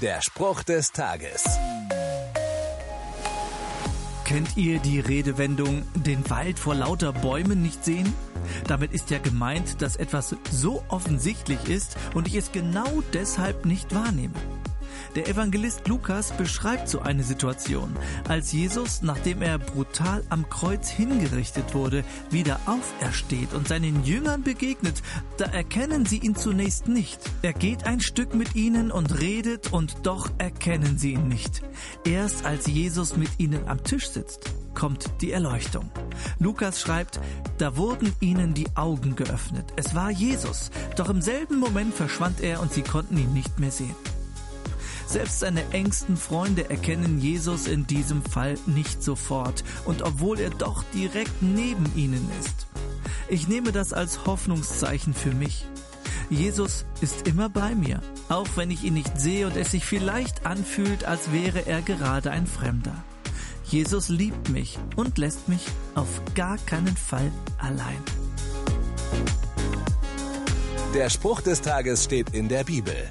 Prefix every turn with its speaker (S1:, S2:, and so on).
S1: Der Spruch des Tages.
S2: Kennt ihr die Redewendung, den Wald vor lauter Bäumen nicht sehen? Damit ist ja gemeint, dass etwas so offensichtlich ist und ich es genau deshalb nicht wahrnehme. Der Evangelist Lukas beschreibt so eine Situation, als Jesus, nachdem er brutal am Kreuz hingerichtet wurde, wieder aufersteht und seinen Jüngern begegnet, da erkennen sie ihn zunächst nicht. Er geht ein Stück mit ihnen und redet und doch erkennen sie ihn nicht. Erst als Jesus mit ihnen am Tisch sitzt, kommt die Erleuchtung. Lukas schreibt, da wurden ihnen die Augen geöffnet. Es war Jesus, doch im selben Moment verschwand er und sie konnten ihn nicht mehr sehen. Selbst seine engsten Freunde erkennen Jesus in diesem Fall nicht sofort und obwohl er doch direkt neben ihnen ist. Ich nehme das als Hoffnungszeichen für mich. Jesus ist immer bei mir, auch wenn ich ihn nicht sehe und es sich vielleicht anfühlt, als wäre er gerade ein Fremder. Jesus liebt mich und lässt mich auf gar keinen Fall allein.
S1: Der Spruch des Tages steht in der Bibel.